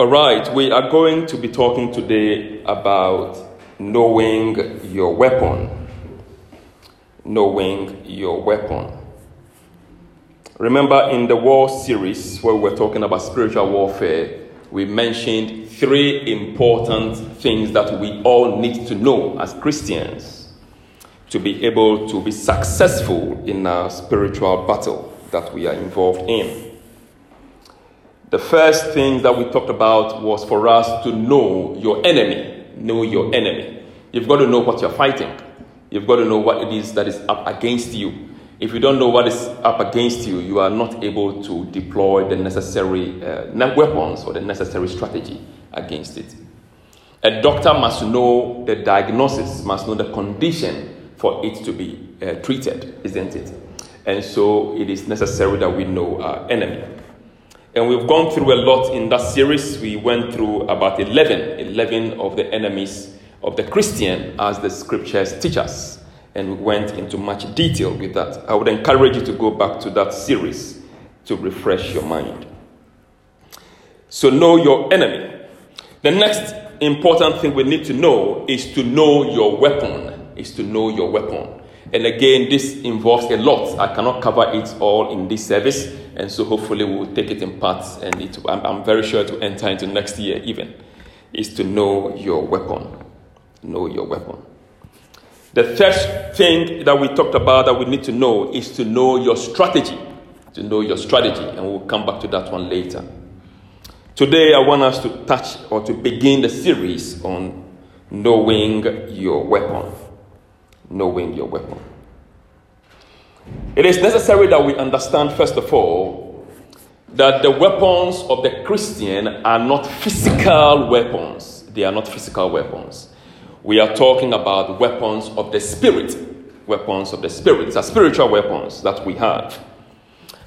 All right, we are going to be talking today about knowing your weapon. Knowing your weapon. Remember, in the war series where we were talking about spiritual warfare, we mentioned three important things that we all need to know as Christians to be able to be successful in our spiritual battle that we are involved in. The first thing that we talked about was for us to know your enemy. Know your enemy. You've got to know what you're fighting. You've got to know what it is that is up against you. If you don't know what is up against you, you are not able to deploy the necessary uh, weapons or the necessary strategy against it. A doctor must know the diagnosis, must know the condition for it to be uh, treated, isn't it? And so it is necessary that we know our enemy. And we've gone through a lot in that series. We went through about 11, 11 of the enemies of the Christian as the scriptures teach us. And we went into much detail with that. I would encourage you to go back to that series to refresh your mind. So, know your enemy. The next important thing we need to know is to know your weapon. Is to know your weapon. And again, this involves a lot. I cannot cover it all in this service, and so hopefully we'll take it in parts, and it, I'm, I'm very sure to enter into next year even, is to know your weapon. Know your weapon. The third thing that we talked about that we need to know is to know your strategy. To know your strategy, and we'll come back to that one later. Today, I want us to touch or to begin the series on knowing your weapon knowing your weapon. It is necessary that we understand, first of all, that the weapons of the Christian are not physical weapons. They are not physical weapons. We are talking about weapons of the Spirit. Weapons of the Spirit. Are spiritual weapons that we have.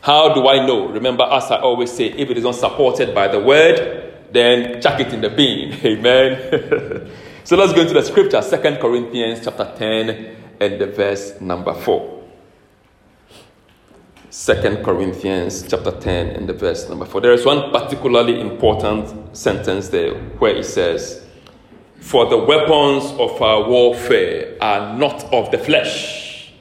How do I know? Remember, as I always say, if it is not supported by the word, then chuck it in the bin. Amen. So let's go into the scripture, Second Corinthians chapter 10 and the verse number 4. Second Corinthians chapter 10 and the verse number 4. There is one particularly important sentence there where it says, For the weapons of our warfare are not of the flesh,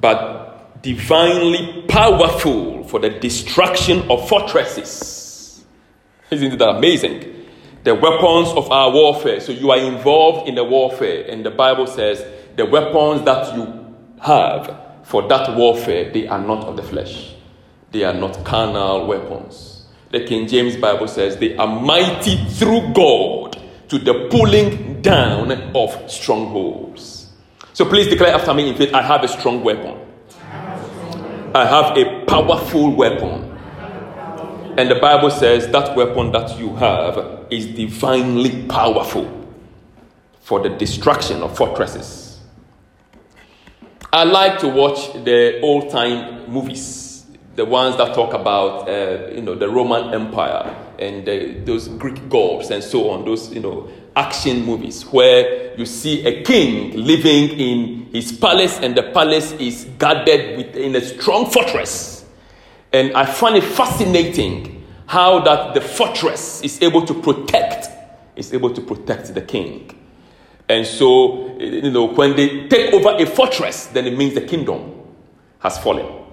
but divinely powerful for the destruction of fortresses. Isn't that amazing? the weapons of our warfare. So you are involved in the warfare, and the Bible says the weapons that you have for that warfare, they are not of the flesh, they are not carnal weapons. The King James Bible says they are mighty through God to the pulling down of strongholds. So please declare after me in faith I have a strong weapon. I have a powerful weapon. And the Bible says that weapon that you have is divinely powerful for the destruction of fortresses. I like to watch the old time movies, the ones that talk about uh, you know the Roman Empire and those Greek gods and so on. Those you know action movies where you see a king living in his palace and the palace is guarded within a strong fortress and I find it fascinating how that the fortress is able to protect, is able to protect the king. And so, you know, when they take over a fortress, then it means the kingdom has fallen.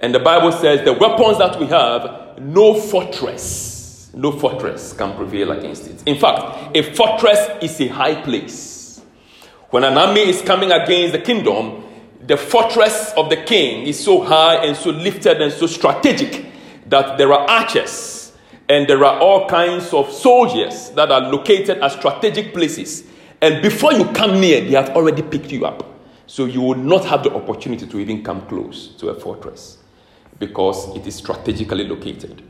And the Bible says the weapons that we have, no fortress, no fortress can prevail against it. In fact, a fortress is a high place. When an army is coming against the kingdom, the fortress of the king is so high and so lifted and so strategic that there are archers and there are all kinds of soldiers that are located at strategic places. And before you come near, they have already picked you up. So you will not have the opportunity to even come close to a fortress because it is strategically located.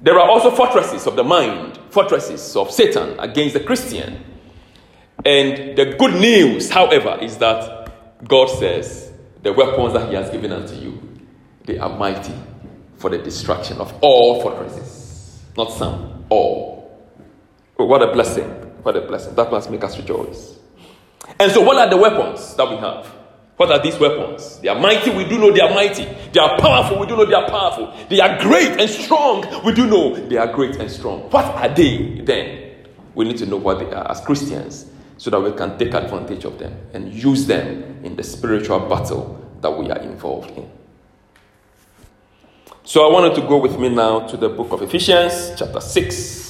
There are also fortresses of the mind, fortresses of Satan against the Christian. And the good news, however, is that God says, the weapons that He has given unto you, they are mighty for the destruction of all fortresses. Not some, all. Oh, what a blessing. A blessing. That must make us rejoice. And so, what are the weapons that we have? What are these weapons? They are mighty, we do know they are mighty. They are powerful, we do know they are powerful. They are great and strong, we do know they are great and strong. What are they then? We need to know what they are as Christians so that we can take advantage of them and use them in the spiritual battle that we are involved in. So I wanted to go with me now to the book of Ephesians, chapter 6.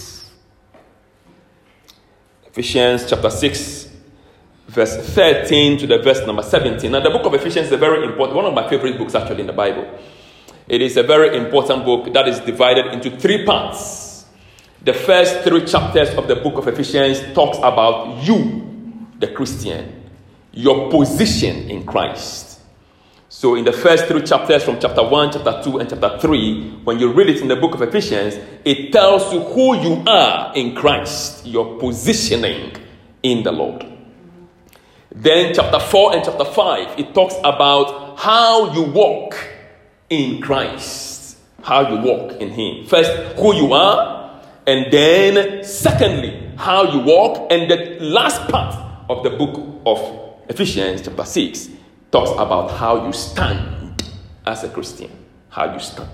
Ephesians chapter 6, verse 13 to the verse number 17. Now, the book of Ephesians is a very important, one of my favorite books actually in the Bible. It is a very important book that is divided into three parts. The first three chapters of the book of Ephesians talks about you, the Christian, your position in Christ. So, in the first three chapters, from chapter 1, chapter 2, and chapter 3, when you read it in the book of Ephesians, it tells you who you are in Christ, your positioning in the Lord. Then, chapter 4 and chapter 5, it talks about how you walk in Christ, how you walk in Him. First, who you are, and then, secondly, how you walk. And the last part of the book of Ephesians, chapter 6, talks about how you stand as a Christian, how you stand.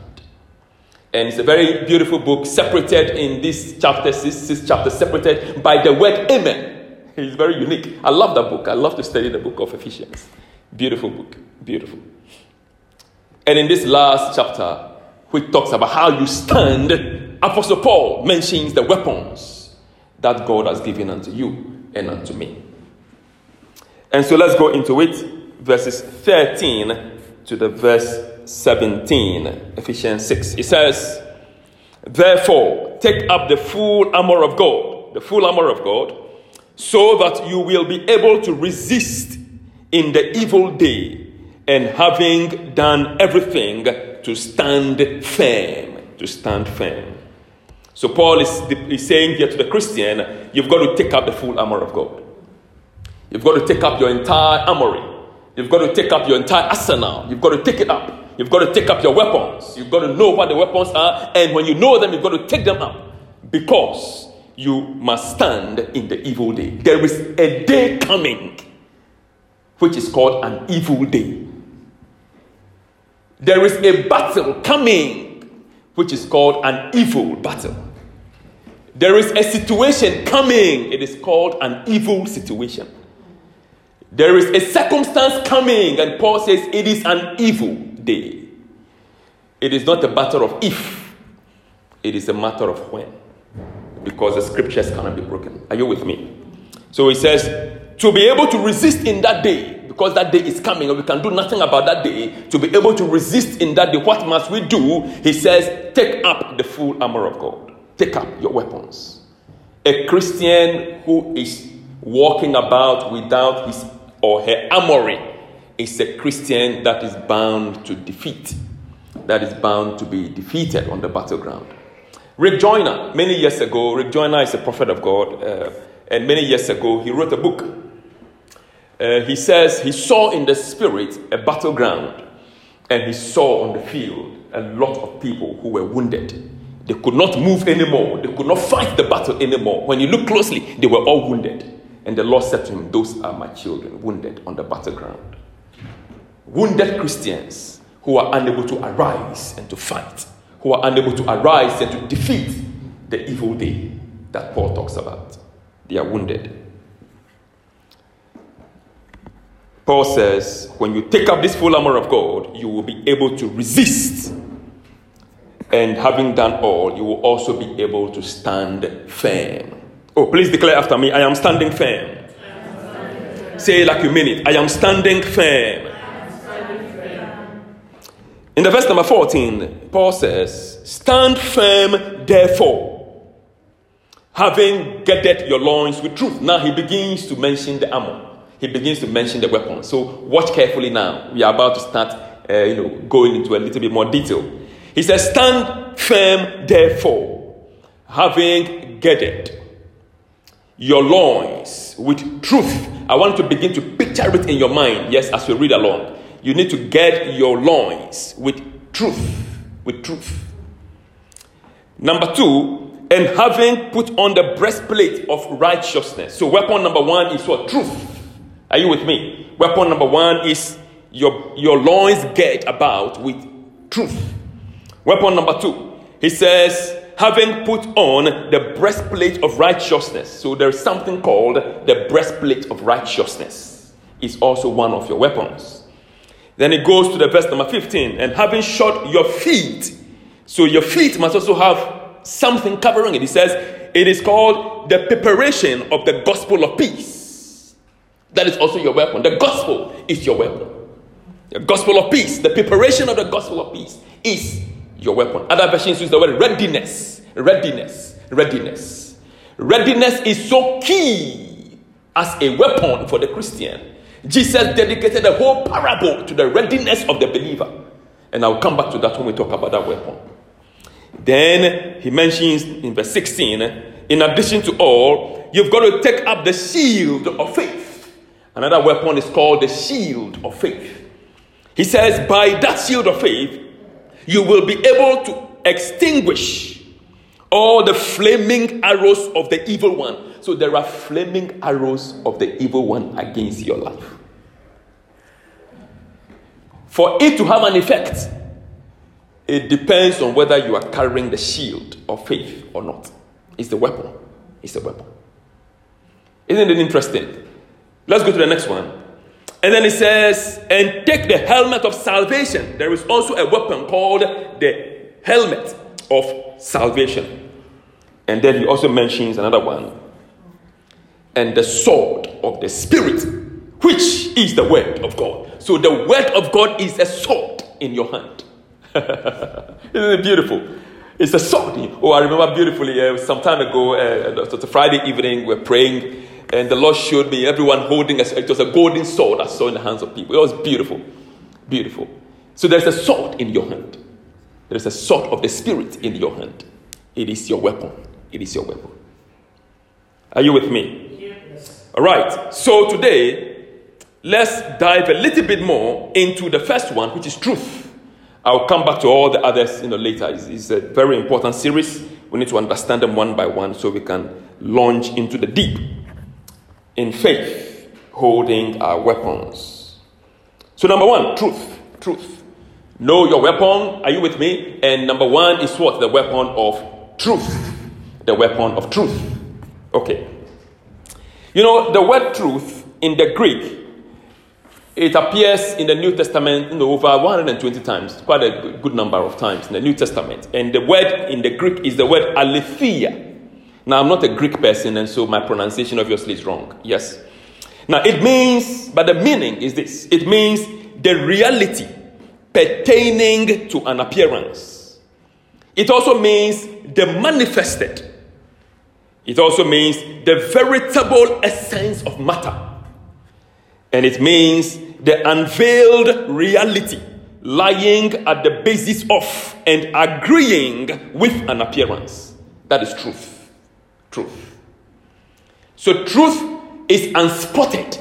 And it's a very beautiful book, separated in this chapter, six, six chapters, separated by the word Amen. It's very unique. I love that book. I love to study the book of Ephesians. Beautiful book. Beautiful. And in this last chapter, which talks about how you stand, Apostle Paul mentions the weapons that God has given unto you and unto me. And so let's go into it. Verses 13 to the verse 17, Ephesians 6. It says, Therefore, take up the full armor of God, the full armor of God so that you will be able to resist in the evil day and having done everything to stand firm to stand firm. So paul is, is saying here to the christian you've got to take up the full armor of god. You've got to take up your entire armory you've got to take up your entire arsenal you've got to take it up you've got to take up your weapons you've got to know what the weapons are and when you know them you've got to take them up because you must stand in the evil day. There is a day coming which is called an evil day. There is a battle coming which is called an evil battle. There is a situation coming, it is called an evil situation. There is a circumstance coming, and Paul says it is an evil day. It is not a matter of if, it is a matter of when because the scriptures cannot be broken. Are you with me? So he says, to be able to resist in that day, because that day is coming and we can do nothing about that day, to be able to resist in that day, what must we do? He says, take up the full armor of God, take up your weapons. A Christian who is walking about without his or her armory is a Christian that is bound to defeat, that is bound to be defeated on the battleground. Rick Joyner, many years ago, Rick Joyner is a prophet of God, uh, and many years ago, he wrote a book. Uh, he says he saw in the spirit a battleground, and he saw on the field a lot of people who were wounded. They could not move anymore, they could not fight the battle anymore. When you look closely, they were all wounded. And the Lord said to him, Those are my children, wounded on the battleground. Wounded Christians who are unable to arise and to fight who are unable to arise and to defeat the evil day that Paul talks about. They are wounded. Paul says, when you take up this full armor of God, you will be able to resist. And having done all, you will also be able to stand firm. Oh, please declare after me I am standing firm. Am standing firm. Say like you mean it I am standing firm. In the verse number 14, Paul says, Stand firm, therefore, having girded your loins with truth. Now he begins to mention the armor. He begins to mention the weapon. So watch carefully now. We are about to start, uh, you know, going into a little bit more detail. He says, Stand firm, therefore, having girded your loins with truth. I want to begin to picture it in your mind, yes, as we read along you need to get your loins with truth. With truth. Number two, and having put on the breastplate of righteousness. So, weapon number one is what? Truth. Are you with me? Weapon number one is your, your loins get about with truth. Weapon number two, he says, having put on the breastplate of righteousness. So there's something called the breastplate of righteousness. It's also one of your weapons. Then it goes to the verse number 15, and having shod your feet. So your feet must also have something covering it. He says, it is called the preparation of the gospel of peace. That is also your weapon. The gospel is your weapon. The gospel of peace, the preparation of the gospel of peace is your weapon. Other versions use the word readiness. Readiness. Readiness. Readiness is so key as a weapon for the Christian. Jesus dedicated a whole parable to the readiness of the believer. And I'll come back to that when we talk about that weapon. Then he mentions in verse 16, in addition to all, you've got to take up the shield of faith. Another weapon is called the shield of faith. He says, by that shield of faith, you will be able to extinguish all the flaming arrows of the evil one. So there are flaming arrows of the evil one against your life. For it to have an effect, it depends on whether you are carrying the shield of faith or not. It's the weapon. It's the weapon. Isn't it interesting? Let's go to the next one. And then it says, and take the helmet of salvation. There is also a weapon called the helmet of salvation. And then he also mentions another one. And the sword of the Spirit, which is the word of God. So the word of God is a sword in your hand. Isn't it beautiful? It's a sword. Oh, I remember beautifully uh, some time ago, uh, Friday evening, we're praying and the Lord showed me everyone holding a, it was a golden sword I saw in the hands of people. It was beautiful. Beautiful. So there's a sword in your hand. There's a sword of the Spirit in your hand. It is your weapon. It is your weapon. Are you with me? Yes. All right. So today, let's dive a little bit more into the first one, which is truth. I'll come back to all the others you know, later. It's, it's a very important series. We need to understand them one by one so we can launch into the deep in faith, holding our weapons. So, number one, truth. Truth. Know your weapon. Are you with me? And number one is what? The weapon of truth. The weapon of truth. Okay. You know, the word truth in the Greek, it appears in the New Testament you know, over 120 times, quite a good number of times in the New Testament. And the word in the Greek is the word aletheia. Now, I'm not a Greek person, and so my pronunciation obviously is wrong. Yes. Now, it means, but the meaning is this it means the reality pertaining to an appearance. It also means the manifested. It also means the veritable essence of matter. And it means the unveiled reality lying at the basis of and agreeing with an appearance. That is truth truth. So, truth is unspotted,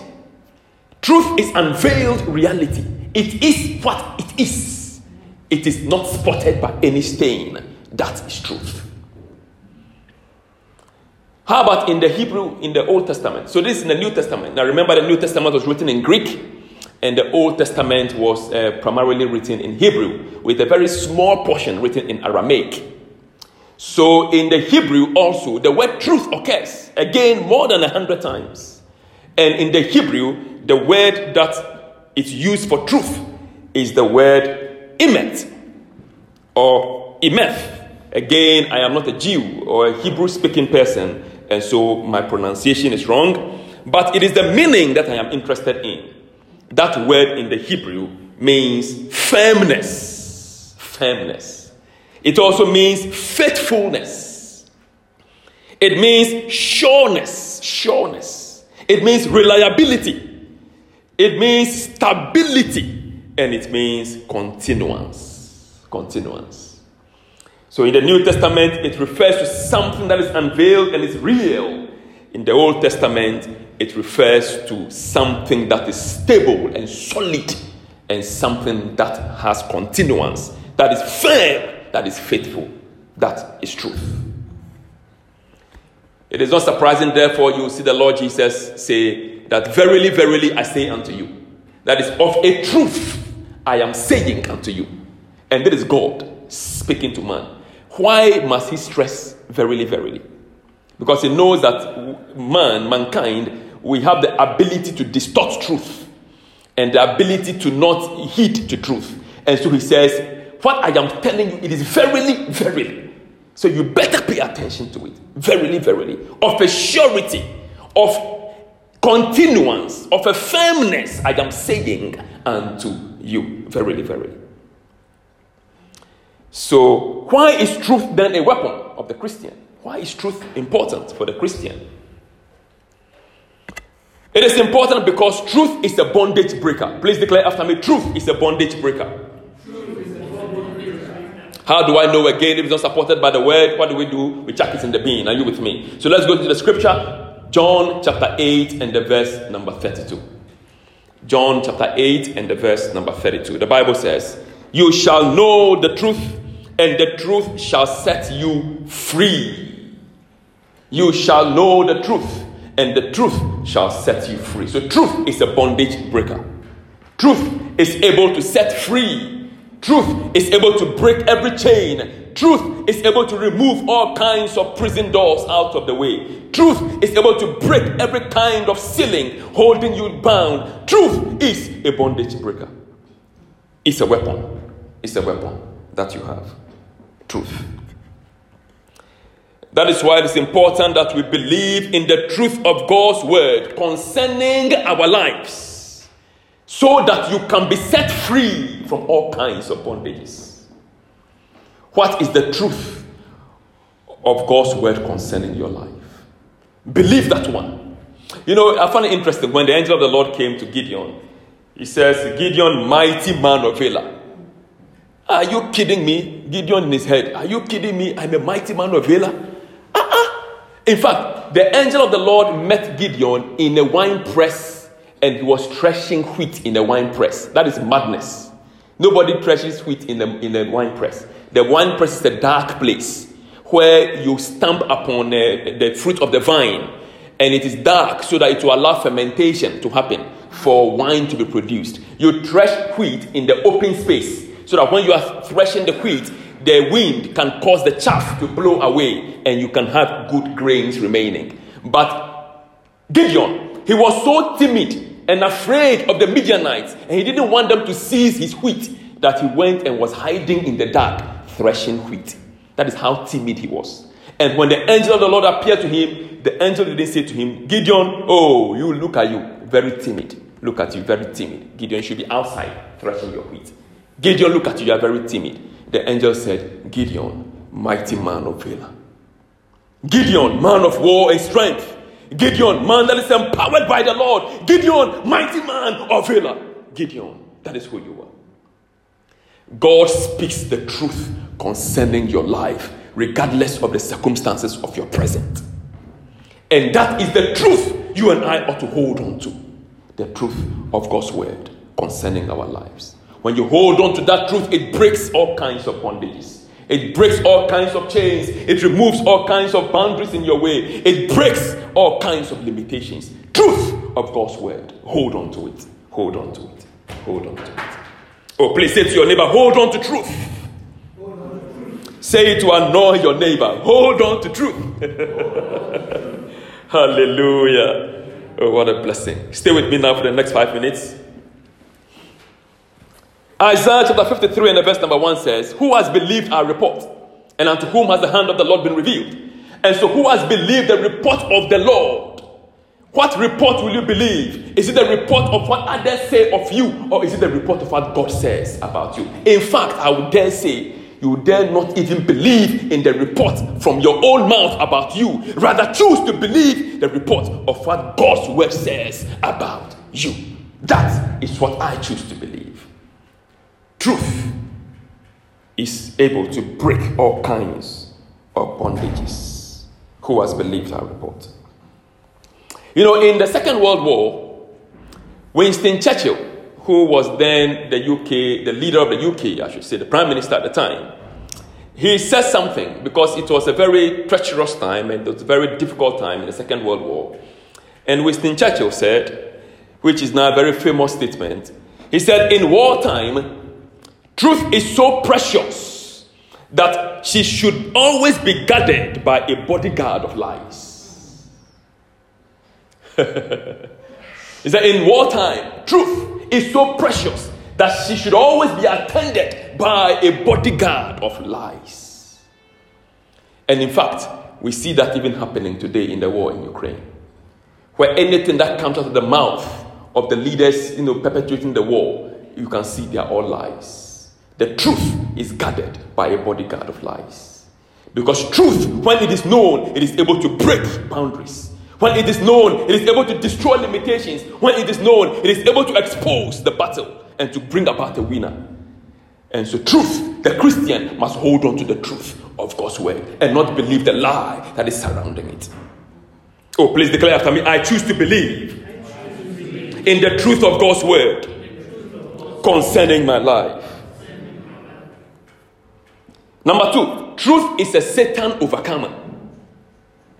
truth is unveiled reality. It is what it is, it is not spotted by any stain. That is truth. How about in the Hebrew in the Old Testament? So, this is in the New Testament. Now, remember, the New Testament was written in Greek, and the Old Testament was uh, primarily written in Hebrew, with a very small portion written in Aramaic. So in the Hebrew also, the word truth occurs again more than a hundred times. And in the Hebrew, the word that is used for truth is the word emet or emeth. Again, I am not a Jew or a Hebrew speaking person, and so my pronunciation is wrong. But it is the meaning that I am interested in. That word in the Hebrew means firmness. Firmness. It also means faithfulness. It means sureness, sureness. It means reliability. It means stability. And it means continuance. Continuance. So in the New Testament, it refers to something that is unveiled and is real. In the Old Testament, it refers to something that is stable and solid and something that has continuance, that is firm that is faithful. That is truth. It is not surprising, therefore, you see the Lord Jesus say that, Verily, verily, I say unto you. That is of a truth I am saying unto you. And that is God speaking to man. Why must he stress verily, verily? Because he knows that man, mankind, we have the ability to distort truth and the ability to not heed to truth. And so he says, What I am telling you, it is verily, verily. So you better pay attention to it. Verily, verily. Of a surety, of continuance, of a firmness, I am saying unto you. Verily, verily. So, why is truth then a weapon of the Christian? Why is truth important for the Christian? It is important because truth is a bondage breaker. Please declare after me truth is a bondage breaker. How do I know again if it's not supported by the word? What do we do? We chuck it in the bin. Are you with me? So let's go to the scripture. John chapter 8 and the verse number 32. John chapter 8 and the verse number 32. The Bible says, You shall know the truth, and the truth shall set you free. You shall know the truth, and the truth shall set you free. So, truth is a bondage breaker. Truth is able to set free Truth is able to break every chain. Truth is able to remove all kinds of prison doors out of the way. Truth is able to break every kind of ceiling holding you bound. Truth is a bondage breaker. It's a weapon. It's a weapon that you have. Truth. That is why it is important that we believe in the truth of God's word concerning our lives so that you can be set free from all kinds of bondages. What is the truth of God's word concerning your life? Believe that one. You know, I find it interesting when the angel of the Lord came to Gideon, he says, Gideon, mighty man of Valor. Are you kidding me? Gideon in his head, Are you kidding me? I'm a mighty man of Valor. Uh-uh. In fact, the angel of the Lord met Gideon in a wine press and he was threshing wheat in the wine press. That is madness. Nobody threshes wheat in the, in a wine press. The wine press is a dark place where you stamp upon uh, the fruit of the vine and it is dark so that it will allow fermentation to happen for wine to be produced. You thresh wheat in the open space so that when you are threshing the wheat, the wind can cause the chaff to blow away and you can have good grains remaining. But Gideon, he was so timid and afraid of the Midianites, and he didn't want them to seize his wheat, that he went and was hiding in the dark, threshing wheat. That is how timid he was. And when the angel of the Lord appeared to him, the angel didn't say to him, Gideon, oh, you look at you, very timid. Look at you, very timid. Gideon should be outside threshing your wheat. Gideon, look at you, you are very timid. The angel said, Gideon, mighty man of valor. Gideon, man of war and strength. Gideon, man that is empowered by the Lord. Gideon, mighty man of valor. Gideon, that is who you are. God speaks the truth concerning your life, regardless of the circumstances of your present. And that is the truth you and I ought to hold on to. The truth of God's word concerning our lives. When you hold on to that truth, it breaks all kinds of bondages. It breaks all kinds of chains. It removes all kinds of boundaries in your way. It breaks all kinds of limitations. Truth of God's word. Hold on to it. Hold on to it. Hold on to it. Oh, please say to your neighbor, hold on to truth. Say it to annoy your neighbor. Hold on to truth. Hallelujah. Oh, what a blessing. Stay with me now for the next five minutes. Isaiah chapter 53 and the verse number 1 says, Who has believed our report? And unto whom has the hand of the Lord been revealed? And so, who has believed the report of the Lord? What report will you believe? Is it the report of what others say of you, or is it the report of what God says about you? In fact, I would dare say, you dare not even believe in the report from your own mouth about you. Rather, choose to believe the report of what God's word says about you. That is what I choose to believe. Truth is able to break all kinds of bondages. Who has believed our report? You know, in the Second World War, Winston Churchill, who was then the UK, the leader of the UK, I should say, the Prime Minister at the time, he said something because it was a very treacherous time and it was a very difficult time in the Second World War. And Winston Churchill said, which is now a very famous statement, He said, In wartime, truth is so precious that she should always be guarded by a bodyguard of lies. he said, In wartime, truth is so precious that she should always be attended by a bodyguard of lies. And in fact, we see that even happening today in the war in Ukraine, where anything that comes out of the mouth of the leaders, you know, perpetuating the war, you can see they are all lies. The truth is guarded by a bodyguard of lies. Because truth, when it is known, it is able to break boundaries. When it is known, it is able to destroy limitations. When it is known, it is able to expose the battle and to bring about a winner. And so, truth, the Christian must hold on to the truth of God's word and not believe the lie that is surrounding it. Oh, please declare after me I choose to believe in the truth of God's word concerning my life. Number two, truth is a Satan overcomer.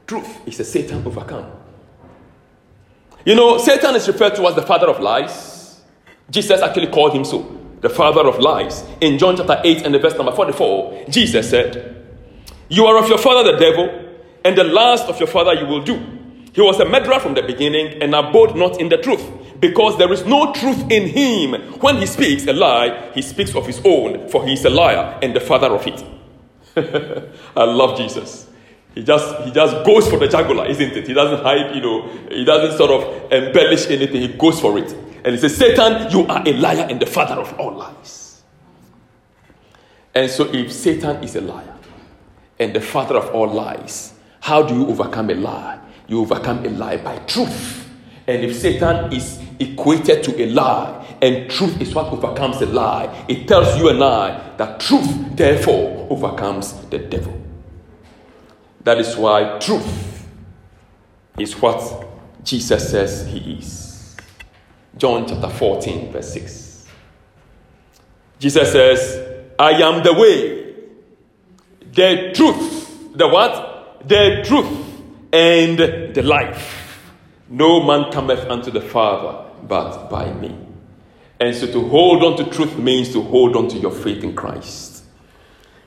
Truth is a Satan overcomer. You know, Satan is referred to as the father of lies. Jesus actually called him so the father of lies. In John chapter 8 and the verse number 44, Jesus said, You are of your father the devil, and the last of your father you will do. He was a murderer from the beginning and abode not in the truth, because there is no truth in him. When he speaks a lie, he speaks of his own, for he is a liar and the father of it. I love Jesus. He just he just goes for the jugular, isn't it? He doesn't hide, you know, he doesn't sort of embellish anything, he goes for it. And he says, Satan, you are a liar and the father of all lies. And so, if Satan is a liar and the father of all lies, how do you overcome a lie? You overcome a lie by truth. And if Satan is equated to a lie and truth is what overcomes a lie, it tells you and I that truth, therefore, overcomes the devil. That is why truth is what Jesus says he is. John chapter 14, verse 6. Jesus says, I am the way, the truth, the what? The truth and the life. No man cometh unto the Father but by me. And so to hold on to truth means to hold on to your faith in Christ.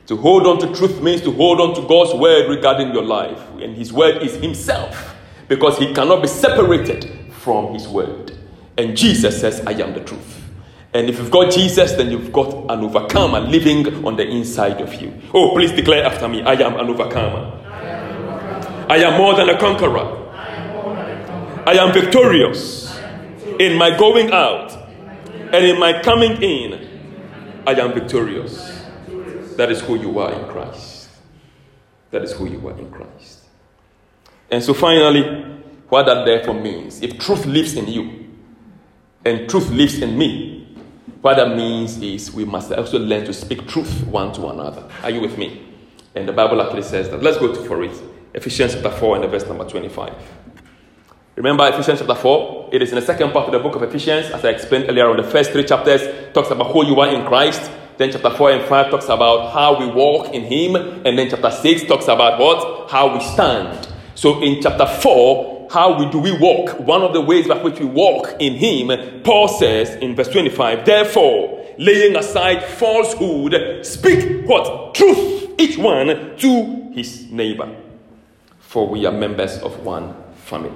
To hold on to truth means to hold on to God's word regarding your life. And His word is Himself because He cannot be separated from His word. And Jesus says, I am the truth. And if you've got Jesus, then you've got an overcomer living on the inside of you. Oh, please declare after me I am an overcomer. I am more than a conqueror. I am victorious in my going out and in my coming in. I am victorious. That is who you are in Christ. That is who you are in Christ. And so, finally, what that therefore means if truth lives in you, and truth lives in me. What that means is we must also learn to speak truth one to another. Are you with me? And the Bible actually says that. Let's go to for it. Ephesians chapter 4 and the verse number 25. Remember Ephesians chapter 4? It is in the second part of the book of Ephesians, as I explained earlier on. The first three chapters talks about who you are in Christ. Then chapter 4 and 5 talks about how we walk in Him. And then chapter 6 talks about what? How we stand. So in chapter 4, how we do we walk? One of the ways by which we walk in Him, Paul says in verse 25, therefore, laying aside falsehood, speak what? Truth, each one to his neighbor. For we are members of one family.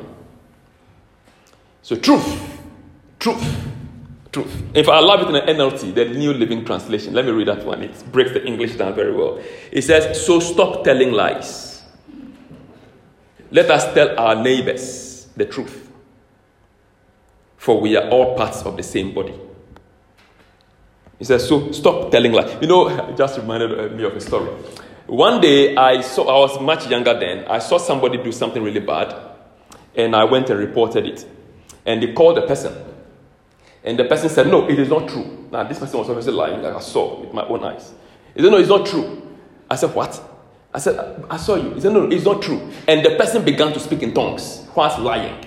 So, truth, truth, truth. If I love it in the NLT, the New Living Translation, let me read that one. It breaks the English down very well. It says, So stop telling lies let us tell our neighbors the truth, for we are all parts of the same body. He says, So stop telling lies. You know, it just reminded me of a story. One day, I saw, I was much younger then, I saw somebody do something really bad, and I went and reported it. And they called the person. And the person said, No, it is not true. Now, this person was obviously lying, like I saw with my own eyes. He said, No, it's not true. I said, What? I said, I saw you. He said, No, it's not true. And the person began to speak in tongues whilst lying.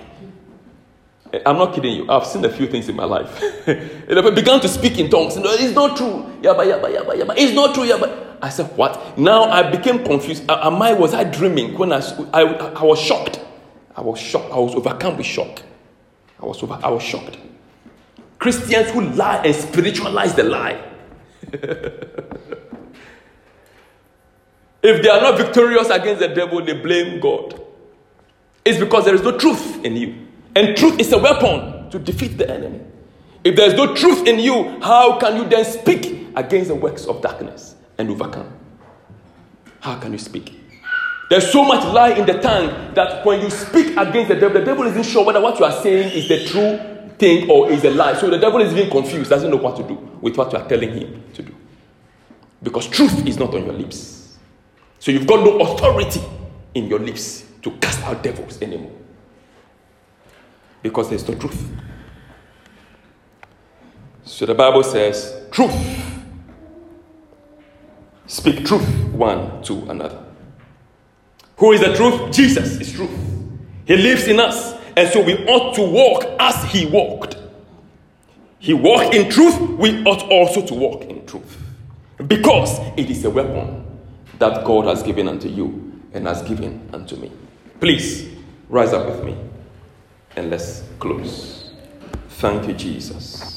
Eh, I'm not kidding you. I've seen a few things in my life. and I began to speak in tongues. No, it's not true. Yabba, yabba, yabba, yabba. It's not true. Yabba. I said, What? Now I became confused. Am I, was I dreaming when I, I, I was shocked? I was shocked. I was overcome with shock. I was, over, I was shocked. Christians who lie and spiritualize the lie. if they are not victorious against the devil, they blame God. It's because there is no truth in you. And truth is a weapon to defeat the enemy. If there is no truth in you, how can you then speak against the works of darkness and overcome? How can you speak? There's so much lie in the tongue that when you speak against the devil, the devil isn't sure whether what you are saying is the true thing or is a lie. So the devil is even confused, doesn't know what to do with what you are telling him to do. Because truth is not on your lips. So you've got no authority in your lips to cast out devils anymore. Because there's no truth. So the Bible says, truth. Speak truth one to another. Who is the truth? Jesus is truth. He lives in us. And so we ought to walk as he walked. He walked in truth, we ought also to walk in truth. Because it is a weapon that God has given unto you and has given unto me. Please rise up with me and let's close. Thank you, Jesus.